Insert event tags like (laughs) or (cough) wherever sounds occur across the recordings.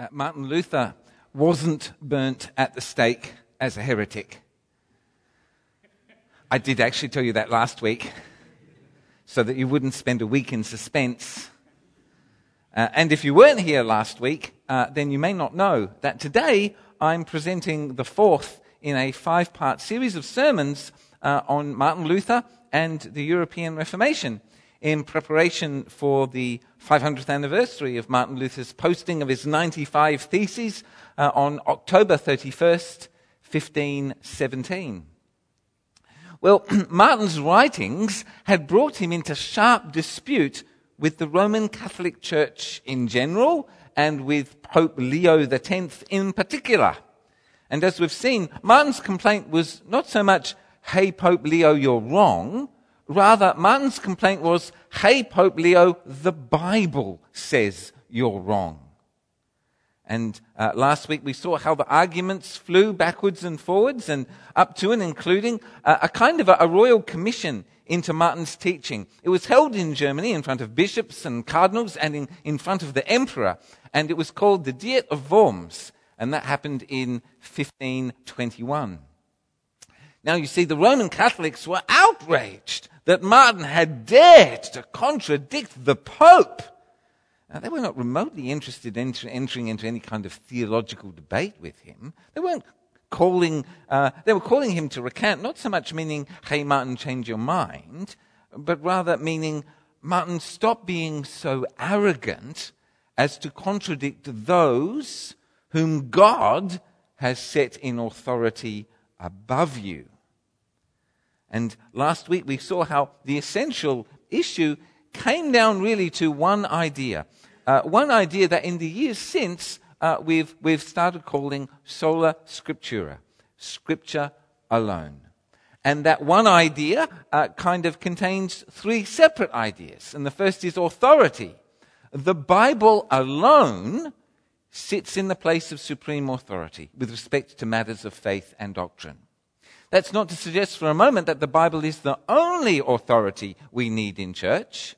Uh, Martin Luther wasn't burnt at the stake as a heretic. I did actually tell you that last week so that you wouldn't spend a week in suspense. Uh, and if you weren't here last week, uh, then you may not know that today I'm presenting the fourth in a five part series of sermons uh, on Martin Luther and the European Reformation in preparation for the 500th anniversary of Martin Luther's posting of his 95 Theses uh, on October 31st, 1517. Well, (clears throat) Martin's writings had brought him into sharp dispute with the Roman Catholic Church in general and with Pope Leo X in particular. And as we've seen, Martin's complaint was not so much, hey, Pope Leo, you're wrong, Rather, Martin's complaint was, hey, Pope Leo, the Bible says you're wrong. And uh, last week we saw how the arguments flew backwards and forwards and up to and including uh, a kind of a, a, royal commission into Martin's teaching. It was held in Germany in front of bishops and cardinals and in, in front of the emperor. And it was called the Diet of Worms. And that happened in 1521. Now you see, the Roman Catholics were outraged that Martin had dared to contradict the Pope. Now, they were not remotely interested in entering into any kind of theological debate with him. They weren't calling, uh, they were calling him to recant, not so much meaning, hey, Martin, change your mind, but rather meaning, Martin, stop being so arrogant as to contradict those whom God has set in authority above you. And last week we saw how the essential issue came down really to one idea. Uh, one idea that in the years since uh, we've, we've started calling sola scriptura, scripture alone. And that one idea uh, kind of contains three separate ideas. And the first is authority. The Bible alone sits in the place of supreme authority with respect to matters of faith and doctrine. That's not to suggest for a moment that the Bible is the only authority we need in church.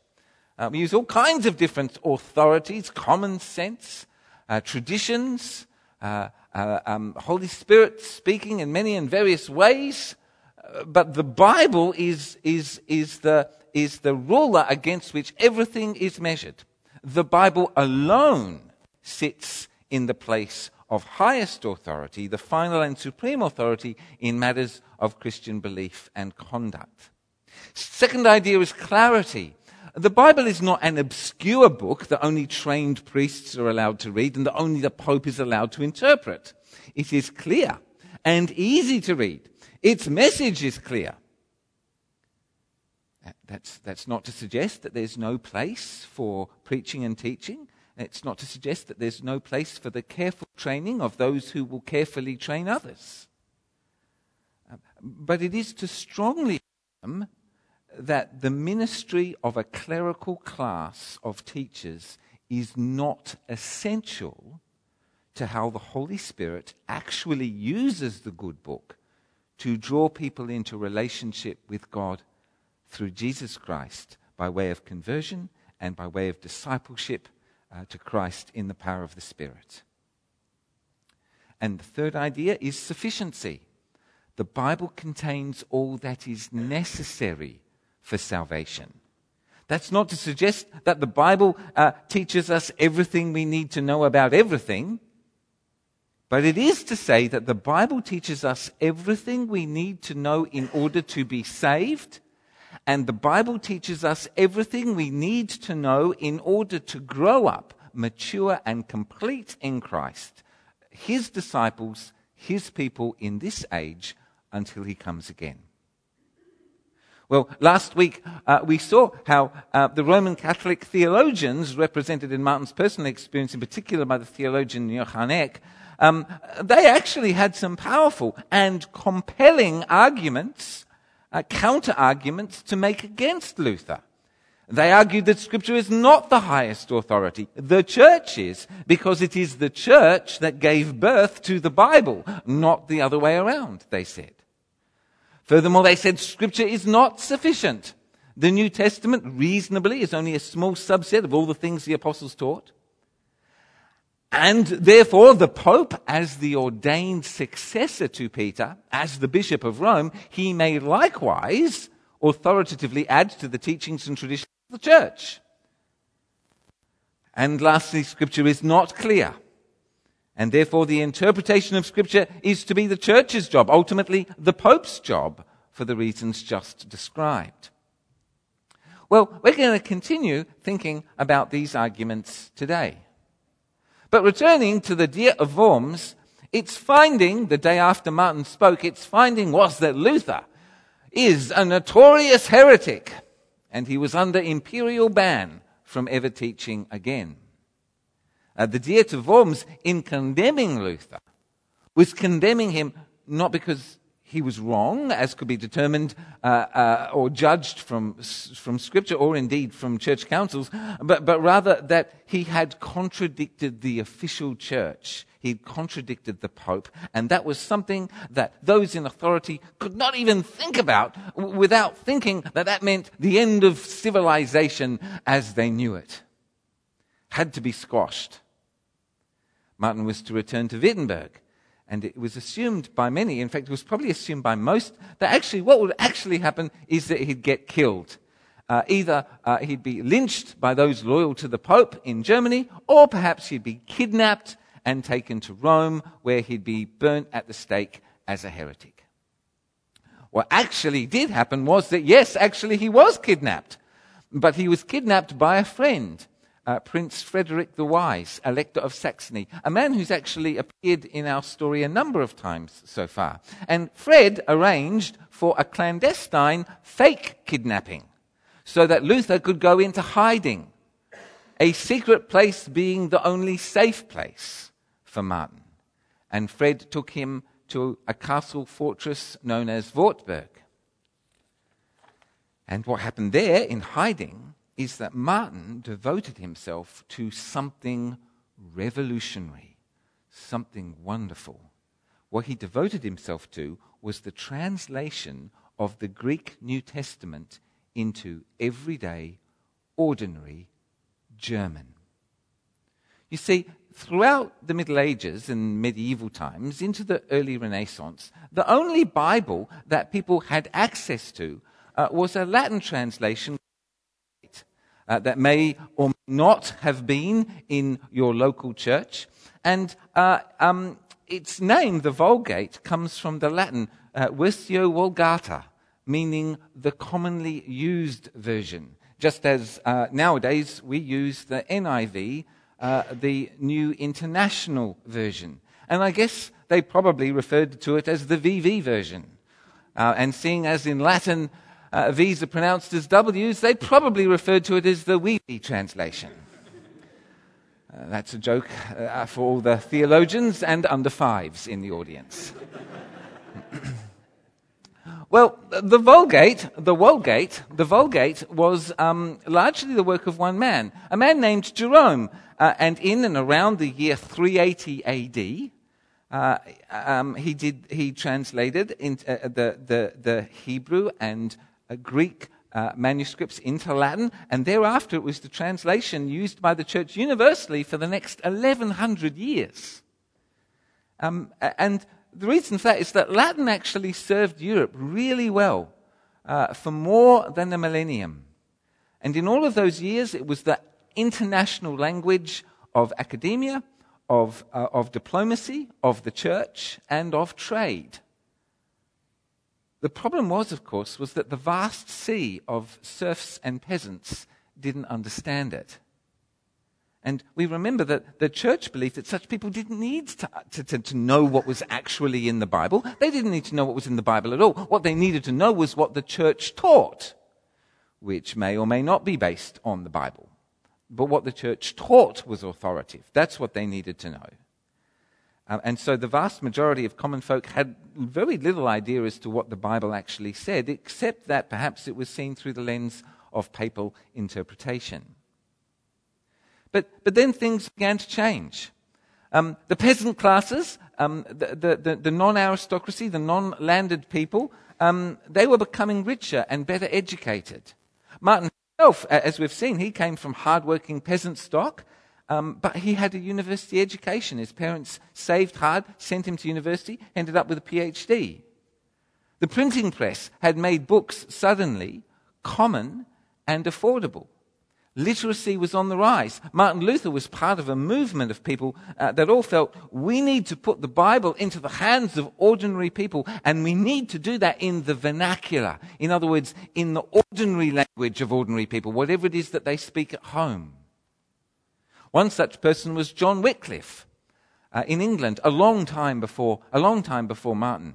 Uh, we use all kinds of different authorities, common sense, uh, traditions, uh, uh um, Holy Spirit speaking in many and various ways. Uh, but the Bible is, is, is, the, is the ruler against which everything is measured. The Bible alone sits in the place of highest authority, the final and supreme authority in matters of Christian belief and conduct. Second idea is clarity. The Bible is not an obscure book that only trained priests are allowed to read and that only the Pope is allowed to interpret. It is clear and easy to read. Its message is clear. That's, that's not to suggest that there's no place for preaching and teaching. It's not to suggest that there's no place for the careful training of those who will carefully train others. Uh, but it is to strongly affirm that the ministry of a clerical class of teachers is not essential to how the Holy Spirit actually uses the good book to draw people into relationship with God through Jesus Christ by way of conversion and by way of discipleship uh, to Christ in the power of the Spirit. And the third idea is sufficiency. The Bible contains all that is necessary for salvation. That's not to suggest that the Bible uh, teaches us everything we need to know about everything, but it is to say that the Bible teaches us everything we need to know in order to be saved and the Bible teaches us everything we need to know in order to grow up, mature, and complete in Christ, his disciples, his people in this age until he comes again. Well, last week uh, we saw how uh, the Roman Catholic theologians, represented in Martin's personal experience, in particular by the theologian Johann um, they actually had some powerful and compelling arguments uh, counter arguments to make against Luther. They argued that Scripture is not the highest authority. The church is, because it is the church that gave birth to the Bible, not the other way around, they said. Furthermore, they said Scripture is not sufficient. The New Testament, reasonably, is only a small subset of all the things the apostles taught. And therefore, the Pope, as the ordained successor to Peter, as the Bishop of Rome, he may likewise authoritatively add to the teachings and traditions of the Church. And lastly, Scripture is not clear. And therefore, the interpretation of Scripture is to be the Church's job, ultimately, the Pope's job, for the reasons just described. Well, we're going to continue thinking about these arguments today. But returning to the Diet of Worms, its finding, the day after Martin spoke, its finding was that Luther is a notorious heretic and he was under imperial ban from ever teaching again. Uh, the Diet of Worms, in condemning Luther, was condemning him not because he was wrong, as could be determined uh, uh, or judged from, from Scripture or indeed from church councils, but, but rather that he had contradicted the official church. He'd contradicted the Pope, and that was something that those in authority could not even think about without thinking that that meant the end of civilization as they knew it. Had to be squashed. Martin was to return to Wittenberg and it was assumed by many, in fact, it was probably assumed by most, that actually what would actually happen is that he'd get killed. Uh, either uh, he'd be lynched by those loyal to the Pope in Germany, or perhaps he'd be kidnapped and taken to Rome, where he'd be burnt at the stake as a heretic. What actually did happen was that, yes, actually he was kidnapped. But he was kidnapped by a friend uh, Prince Frederick the Wise, Elector of Saxony, a man who's actually appeared in our story a number of times so far. And Fred arranged for a clandestine fake kidnapping so that Luther could go into hiding, a secret place being the only safe place for Martin. And Fred took him to a castle fortress known as Wartburg. And what happened there in hiding is that Martin devoted himself to something revolutionary, something wonderful. What he devoted himself to was the translation of the Greek New Testament into everyday, ordinary German. You see, throughout the Middle Ages and medieval times, into the early Renaissance, the only Bible that people had access to uh, was a Latin translation uh, that may or may not have been in your local church. And uh, um, its name, the Vulgate, comes from the Latin uh, Versio Vulgata, meaning the commonly used version. Just as uh, nowadays we use the NIV, uh, the New International Version. And I guess they probably referred to it as the VV version. Uh, and seeing as in Latin, uh, V's are pronounced as W's, they probably referred to it as the Weeby translation. Uh, that's a joke uh, for all the theologians and under fives in the audience. (coughs) well, the Vulgate, the Vulgate, the Vulgate was um, largely the work of one man, a man named Jerome. Uh, and in and around the year 380 AD, uh, um, he did he translated in, uh, the, the, the Hebrew and Greek uh, manuscripts into Latin, and thereafter it was the translation used by the church universally for the next 1100 years. Um, and the reason for that is that Latin actually served Europe really well uh, for more than a millennium. And in all of those years, it was the international language of academia, of, uh, of diplomacy, of the church, and of trade. The problem was, of course, was that the vast sea of serfs and peasants didn't understand it. And we remember that the church believed that such people didn't need to, to, to, to, know what was actually in the Bible. They didn't need to know what was in the Bible at all. What they needed to know was what the church taught, which may or may not be based on the Bible. But what the church taught was authoritative. That's what they needed to know. Uh, and so the vast majority of common folk had very little idea as to what the Bible actually said, except that perhaps it was seen through the lens of papal interpretation. But, but then things began to change. Um, the peasant classes, um, the, the, the, non aristocracy, the non landed people, um, they were becoming richer and better educated. Martin himself, as we've seen, he came from hard working peasant stock. Um, but he had a university education. His parents saved hard, sent him to university, ended up with a PhD. The printing press had made books suddenly common and affordable. Literacy was on the rise. Martin Luther was part of a movement of people uh, that all felt we need to put the Bible into the hands of ordinary people, and we need to do that in the vernacular. In other words, in the ordinary language of ordinary people, whatever it is that they speak at home. One such person was John Wycliffe uh, in England, a long time before, a long time before Martin.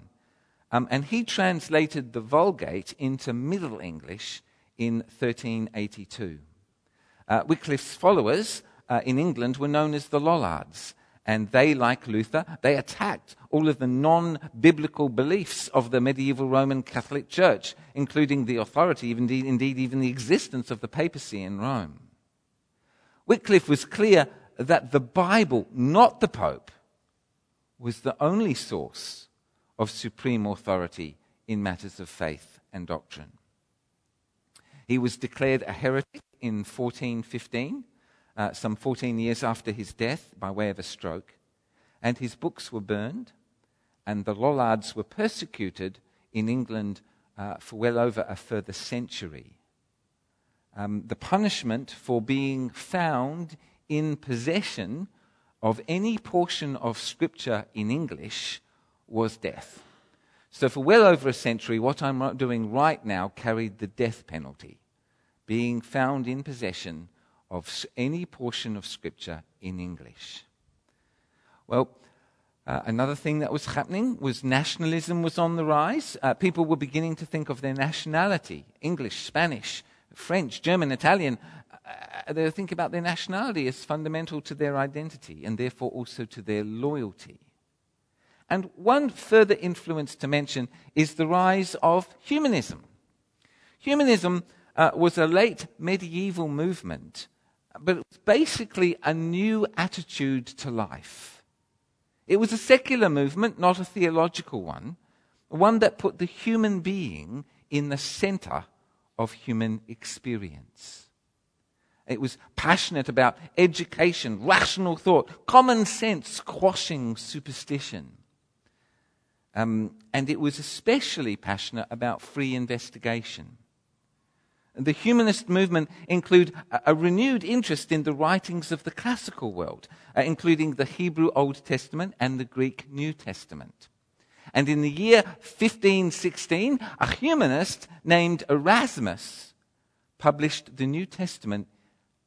Um, and he translated the Vulgate into Middle English in 1382. Uh, Wycliffe's followers uh, in England were known as the Lollards. And they, like Luther, they attacked all of the non biblical beliefs of the medieval Roman Catholic Church, including the authority, indeed, indeed, even the existence of the papacy in Rome. Wycliffe was clear that the Bible, not the Pope, was the only source of supreme authority in matters of faith and doctrine. He was declared a heretic in 1415, uh, some 14 years after his death by way of a stroke, and his books were burned, and the Lollards were persecuted in England uh, for well over a further century. Um, the punishment for being found in possession of any portion of Scripture in English was death. So, for well over a century, what I'm doing right now carried the death penalty being found in possession of any portion of Scripture in English. Well, uh, another thing that was happening was nationalism was on the rise. Uh, people were beginning to think of their nationality English, Spanish, French, German, Italian. Uh, they think about their nationality as fundamental to their identity and therefore also to their loyalty. And one further influence to mention is the rise of humanism. Humanism uh, was a late medieval movement, but it was basically a new attitude to life. It was a secular movement, not a theological one, one that put the human being in the center of human experience. It was passionate about education, rational thought, common sense, quashing superstition. Um, and it was especially passionate about free investigation. The humanist movement include a renewed interest in the writings of the classical world, uh, including the Hebrew Old Testament and the Greek New Testament. And in the year 1516, a humanist named Erasmus published the New Testament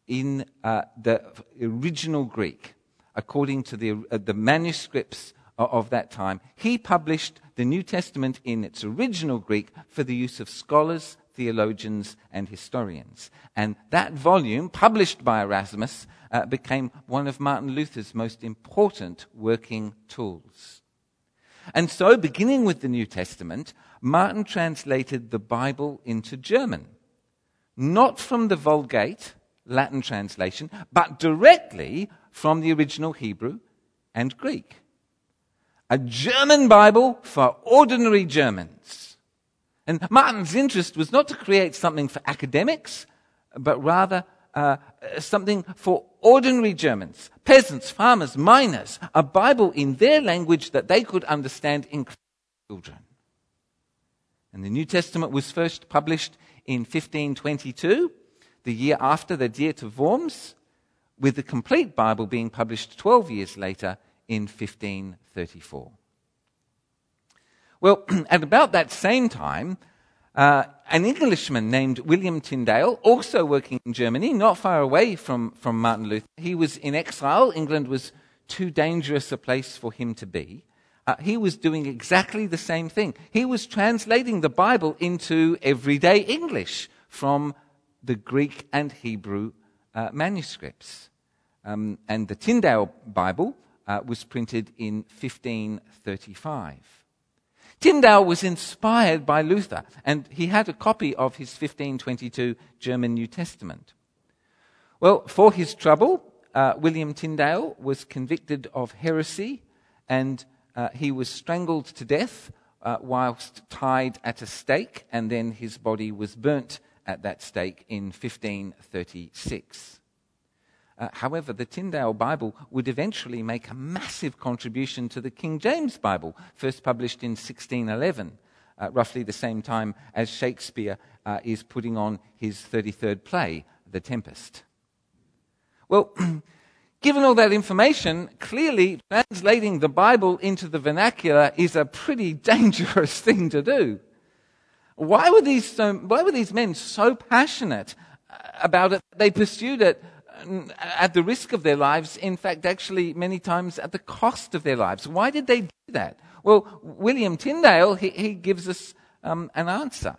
in uh, the original Greek, according to the, uh, the manuscripts of, that time. He published the New Testament in its original Greek for the use of scholars, theologians and historians. And that volume, published by Erasmus, uh, became one of Martin Luther's most important working tools. And so, beginning with the New Testament, Martin translated the Bible into German. Not from the Vulgate, Latin translation, but directly from the original Hebrew and Greek. A German Bible for ordinary Germans. And Martin's interest was not to create something for academics, but rather uh, something for ordinary Germans, peasants, farmers, miners, a Bible in their language that they could understand, including children. And the New Testament was first published in 1522, the year after the Diet of Worms, with the complete Bible being published 12 years later in 1534. Well, (clears throat) at about that same time, uh, an Englishman named William Tyndale, also working in Germany, not far away from, from Martin Luther, he was in exile. England was too dangerous a place for him to be. Uh, he was doing exactly the same thing. He was translating the Bible into everyday English from the Greek and Hebrew uh, manuscripts. Um, and the Tyndale Bible uh, was printed in 1535. Tyndale was inspired by Luther, and he had a copy of his 1522 German New Testament. Well, for his trouble, uh, William Tyndale was convicted of heresy, and uh, he was strangled to death uh, whilst tied at a stake, and then his body was burnt at that stake in 1536. Uh, however, the Tyndale Bible would eventually make a massive contribution to the King James Bible, first published in 1611, uh, roughly the same time as Shakespeare uh, is putting on his 33rd play, The Tempest. Well, (clears throat) given all that information, clearly translating the Bible into the vernacular is a pretty (laughs) dangerous thing to do. Why were these, so, why were these men so passionate about it? They pursued it at the risk of their lives, in fact, actually, many times at the cost of their lives. Why did they do that? Well, William Tyndale, he, he gives us um, an answer.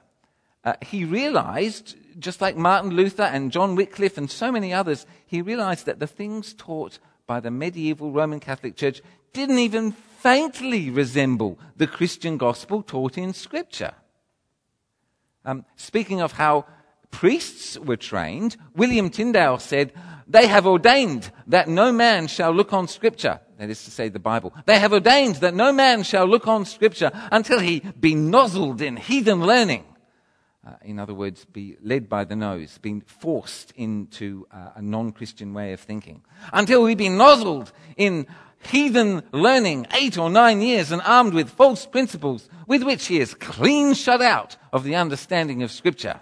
Uh, he realized, just like Martin Luther and John Wycliffe and so many others, he realized that the things taught by the medieval Roman Catholic Church didn't even faintly resemble the Christian gospel taught in Scripture. Um, speaking of how priests were trained, William Tyndale said, They have ordained that no man shall look on Scripture, that is to say, the Bible. They have ordained that no man shall look on Scripture until he be nozzled in heathen learning. Uh, in other words, be led by the nose, being forced into uh, a non Christian way of thinking. Until he be nozzled in heathen learning eight or nine years and armed with false principles with which he is clean shut out of the understanding of Scripture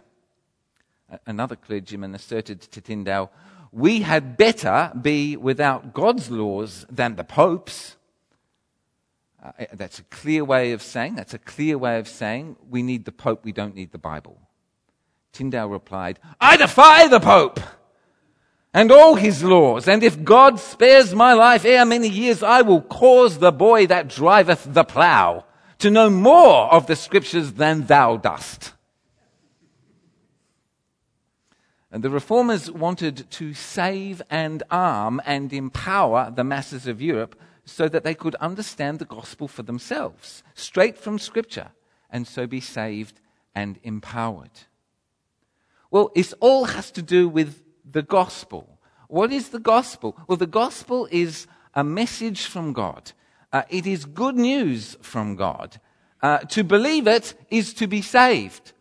another clergyman asserted to Tyndale, we had better be without God's laws than the Pope's. Uh, eh, that's a clear way of saying, that's a clear way of saying we need the Pope, we don't need the Bible. Tyndale replied, I defy the Pope and all his laws, and if God spares my life ere many years, I will cause the boy that driveth the plough to know more of the scriptures than thou dost. And the reformers wanted to save and arm and empower the masses of Europe so that they could understand the gospel for themselves, straight from Scripture, and so be saved and empowered. Well, it all has to do with the gospel. What is the gospel? Well, the gospel is a message from God. Uh, it is good news from God. Uh, to believe it is to be saved.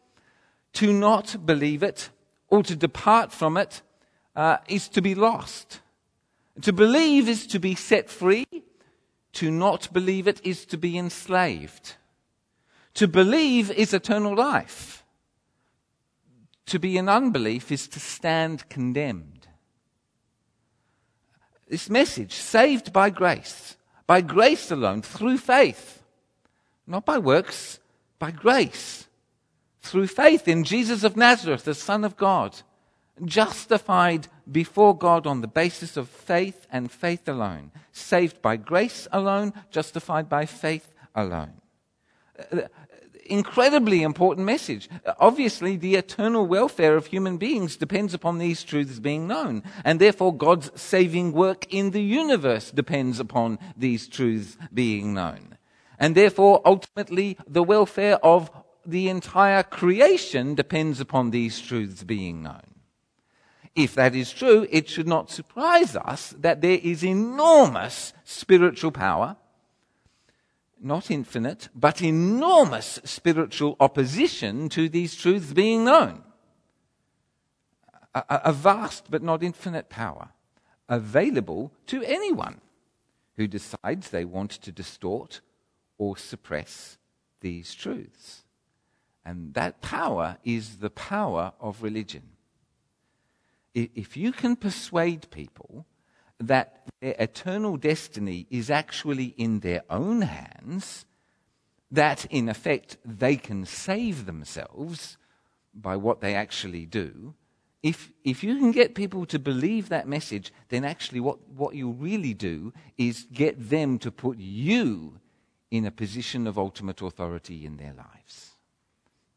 To not believe it or to depart from it uh, is to be lost. To believe is to be set free. To not believe it is to be enslaved. To believe is eternal life. To be in unbelief is to stand condemned. This message, saved by grace, by grace alone, through faith, not by works, by grace through faith in Jesus of Nazareth, the Son of God, justified before God on the basis of faith and faith alone, saved by grace alone, justified by faith alone. Incredibly important message. Obviously, the eternal welfare of human beings depends upon these truths being known, and therefore God's saving work in the universe depends upon these truths being known. And therefore, ultimately, the welfare of the entire creation depends upon these truths being known. If that is true, it should not surprise us that there is enormous spiritual power, not infinite, but enormous spiritual opposition to these truths being known. A, a vast but not infinite power available to anyone who decides they want to distort or suppress these truths. And that power is the power of religion. If you can persuade people that their eternal destiny is actually in their own hands, that in effect they can save themselves by what they actually do, if, if you can get people to believe that message, then actually what, what you really do is get them to put you in a position of ultimate authority in their lives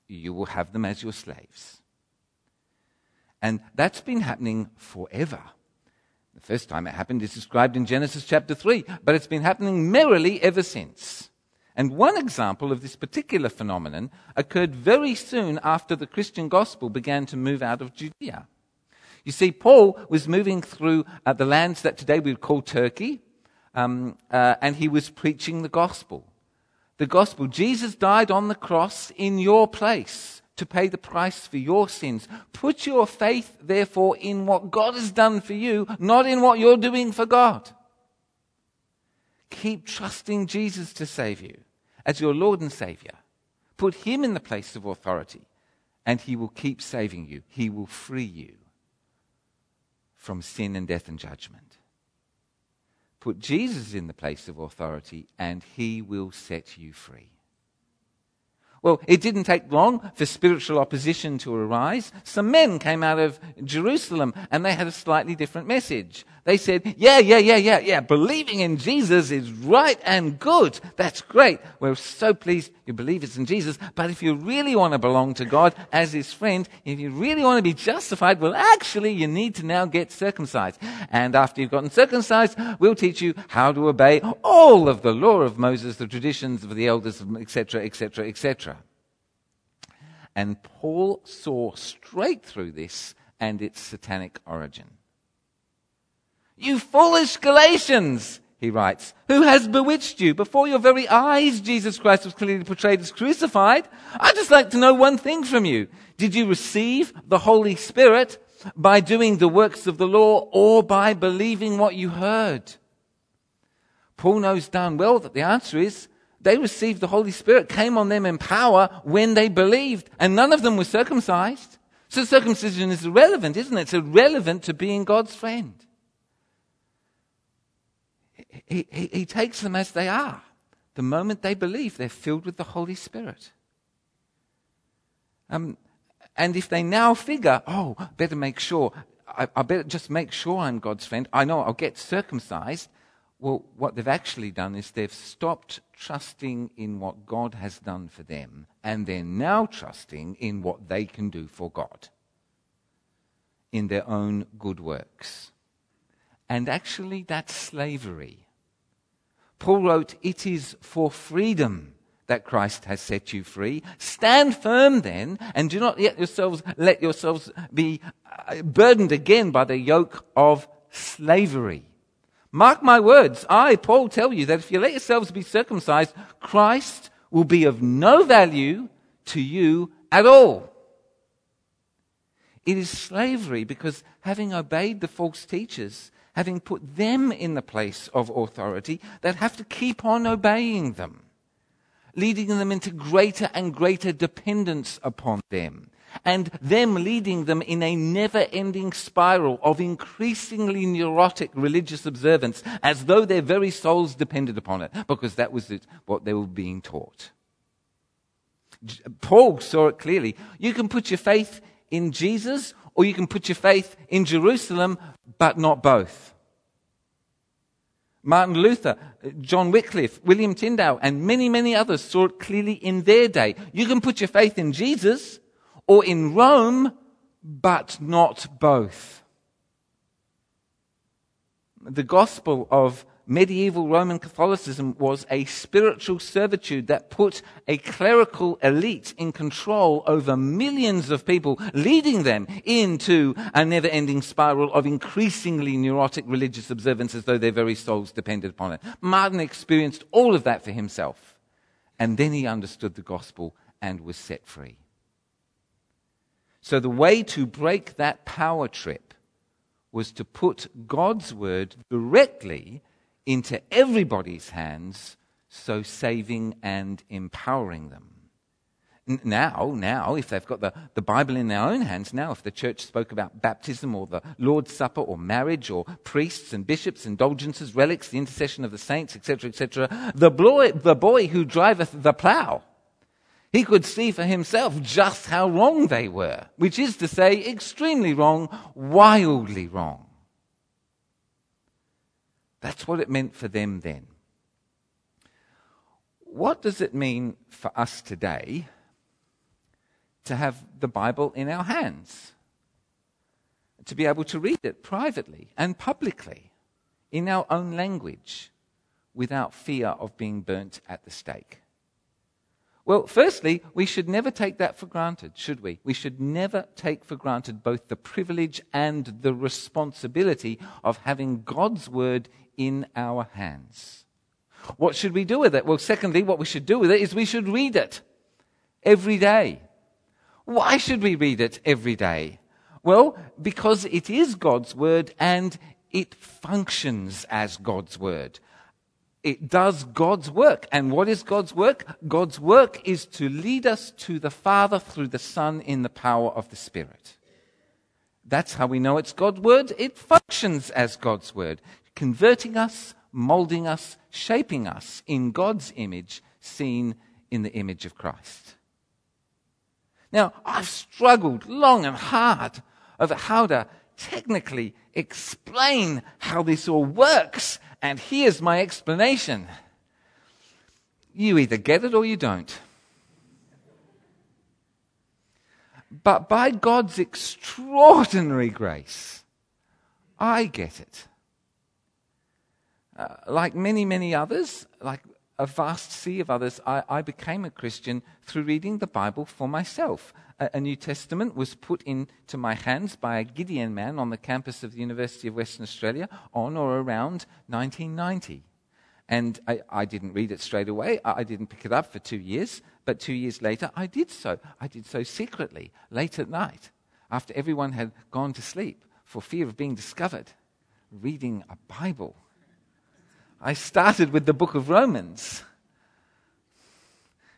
you will have them as your slaves. And that's been happening forever. The first time it happened is described in Genesis chapter 3, but it's been happening merrily ever since. And one example of this particular phenomenon occurred very soon after the Christian gospel began to move out of Judea. You see, Paul was moving through uh, the lands that today we would call Turkey, um, uh, and he was preaching the gospel the gospel. Jesus died on the cross in your place to pay the price for your sins. Put your faith, therefore, in what God has done for you, not in what you're doing for God. Keep trusting Jesus to save you as your Lord and Savior. Put Him in the place of authority, and He will keep saving you. He will free you from sin and death and judgment. Put Jesus in the place of authority, and He will set you free. Well, it didn't take long for spiritual opposition to arise. Some men came out of Jerusalem and they had a slightly different message. They said, yeah, yeah, yeah, yeah, yeah, believing in Jesus is right and good. That's great. We're so pleased you believe it's in Jesus. But if you really want to belong to God as his friend, if you really want to be justified, well, actually, you need to now get circumcised. And after you've gotten circumcised, we'll teach you how to obey all of the law of Moses, the traditions of the elders, etc., etc., etc. And Paul saw straight through this and its satanic origin. You foolish Galatians, he writes, who has bewitched you? Before your very eyes, Jesus Christ was clearly portrayed as crucified. I'd just like to know one thing from you. Did you receive the Holy Spirit by doing the works of the law or by believing what you heard? Paul knows darn well that the answer is they received the Holy Spirit, came on them in power when they believed, and none of them were circumcised. So circumcision is irrelevant, isn't it? It's irrelevant to being God's friend he, he, takes them as they are. The moment they believe, they're filled with the Holy Spirit. Um, and if they now figure, oh, better make sure, I, I better just make sure I'm God's friend, I know I'll get circumcised. Well, what they've actually done is they've stopped trusting in what God has done for them, and they're now trusting in what they can do for God in their own good works. And actually, that's slavery. Paul wrote, It is for freedom that Christ has set you free. Stand firm then, and do not let yourselves, let yourselves be uh, burdened again by the yoke of slavery. Mark my words, I, Paul, tell you that if you let yourselves be circumcised, Christ will be of no value to you at all. It is slavery because having obeyed the false teachers, having put them in the place of authority, that have to keep on obeying them, leading them into greater and greater dependence upon them, and them leading them in a never ending spiral of increasingly neurotic religious observance as though their very souls depended upon it, because that was what they were being taught. Paul saw it clearly. You can put your faith in Jesus or you can put your faith in Jerusalem, but not both. Martin Luther, John Wycliffe, William Tyndale, and many, many others saw it clearly in their day. You can put your faith in Jesus or in Rome, but not both. The gospel of medieval Roman Catholicism was a spiritual servitude that put a clerical elite in control over millions of people, leading them into a never ending spiral of increasingly neurotic religious observance as though their very souls depended upon it. Martin experienced all of that for himself. And then he understood the gospel and was set free. So the way to break that power trip was to put God's word directly into everybody's hands, so saving and empowering them. Now, now, if they've got the, the Bible in their own hands, now, if the church spoke about baptism or the Lord's Supper or marriage or priests and bishops, indulgences, relics, the intercession of the saints, etc., etc., the boy, the boy who driveth the plough, he could see for himself just how wrong they were, which is to say, extremely wrong, wildly wrong. That's what it meant for them then. What does it mean for us today to have the Bible in our hands? To be able to read it privately and publicly in our own language without fear of being burnt at the stake? Well, firstly, we should never take that for granted, should we? We should never take for granted both the privilege and the responsibility of having God's word in our hands. What should we do with it? Well, secondly, what we should do with it is we should read it every day. Why should we read it every day? Well, because it is God's word and it functions as God's word. It does God's work. And what is God's work? God's work is to lead us to the Father through the Son in the power of the Spirit. That's how we know it's God's word. It functions as God's word, converting us, molding us, shaping us in God's image, seen in the image of Christ. Now, I've struggled long and hard over how to technically explain how this all works, and here's my explanation. You either get it or you don't. But by God's extraordinary grace, I get it. Uh, like many, many others, like a vast sea of others, I, I became a Christian through reading the Bible for myself. A, a, New Testament was put into my hands by a Gideon man on the campus of the University of Western Australia on or around 1990. And I, I didn't read it straight away. I, I didn't pick it up for two years. But two years later, I did so. I did so secretly, late at night, after everyone had gone to sleep for fear of being discovered, reading a Bible. I started with the book of Romans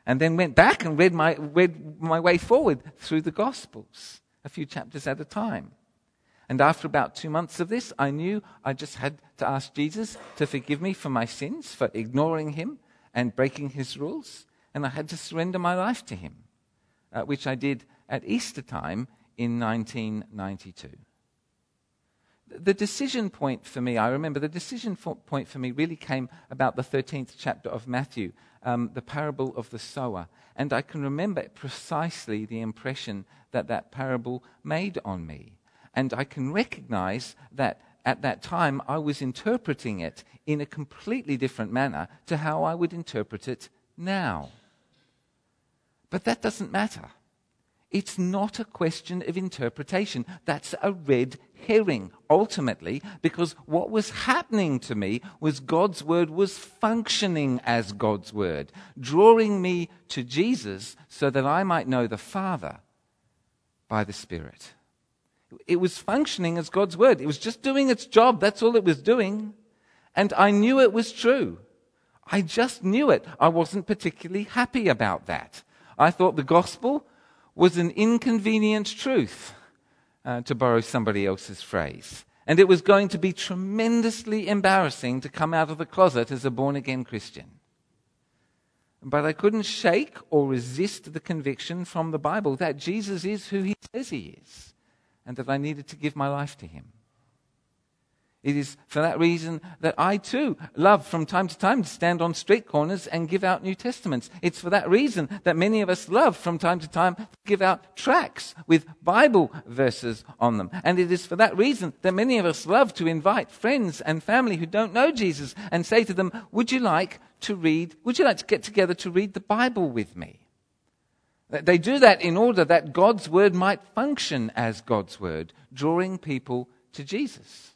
and then went back and read my, read my way forward through the Gospels, a few chapters at a time. And after about two months of this, I knew I just had to ask Jesus to forgive me for my sins, for ignoring him and breaking his rules and I had to surrender my life to him, uh, which I did at Easter time in 1992. The decision point for me, I remember the decision point for me really came about the 13th chapter of Matthew, um, the parable of the sower. And I can remember precisely the impression that that parable made on me. And I can recognize that at that time I was interpreting it in a completely different manner to how I would interpret it now. But that doesn't matter. It's not a question of interpretation. That's a red herring, ultimately, because what was happening to me was God's word was functioning as God's word, drawing me to Jesus so that I might know the Father by the Spirit. It was functioning as God's word. It was just doing its job. That's all it was doing. And I knew it was true. I just knew it. I wasn't particularly happy about that. I thought the gospel was an inconvenient truth, uh, to borrow somebody else's phrase. And it was going to be tremendously embarrassing to come out of the closet as a born again Christian. But I couldn't shake or resist the conviction from the Bible that Jesus is who he says he is, and that I needed to give my life to him. It is for that reason that I too love from time to time to stand on street corners and give out New Testaments. It's for that reason that many of us love from time to time to give out tracts with Bible verses on them. And it is for that reason that many of us love to invite friends and family who don't know Jesus and say to them, Would you like to read, would you like to get together to read the Bible with me? They do that in order that God's word might function as God's word, drawing people to Jesus.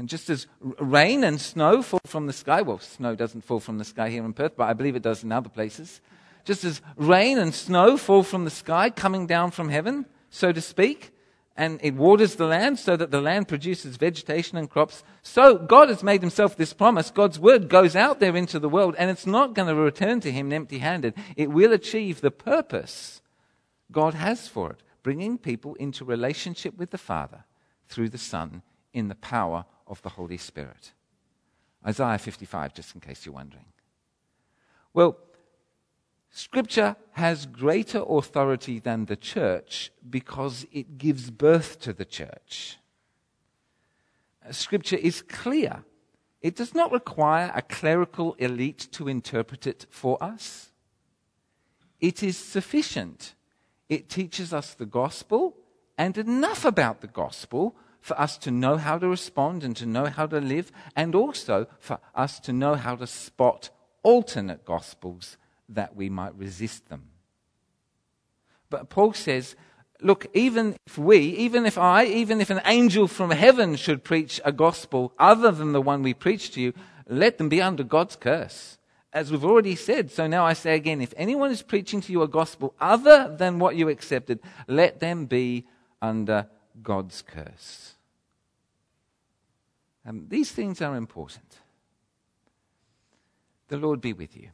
And just as rain and snow fall from the sky, well, snow doesn't fall from the sky here in Perth, but I believe it does in other places. Just as rain and snow fall from the sky, coming down from heaven, so to speak, and it waters the land so that the land produces vegetation and crops. So God has made himself this promise. God's word goes out there into the world and it's not going to return to him empty handed. It will achieve the purpose God has for it, bringing people into relationship with the Father through the Son in the power of the Holy Spirit. Isaiah 55, just in case you're wondering. Well, Scripture has greater authority than the church because it gives birth to the church. Scripture is clear. It does not require a clerical elite to interpret it for us. It is sufficient. It teaches us the gospel and enough about the gospel for us to know how to respond and to know how to live, and also for us to know how to spot alternate gospels that we might resist them. But Paul says, look, even if we, even if I, even if an angel from heaven should preach a gospel other than the one we preach to you, let them be under God's curse. As we've already said, so now I say again, if anyone is preaching to you a gospel other than what you accepted, let them be under God's curse. Um, these things are important. The Lord be with you.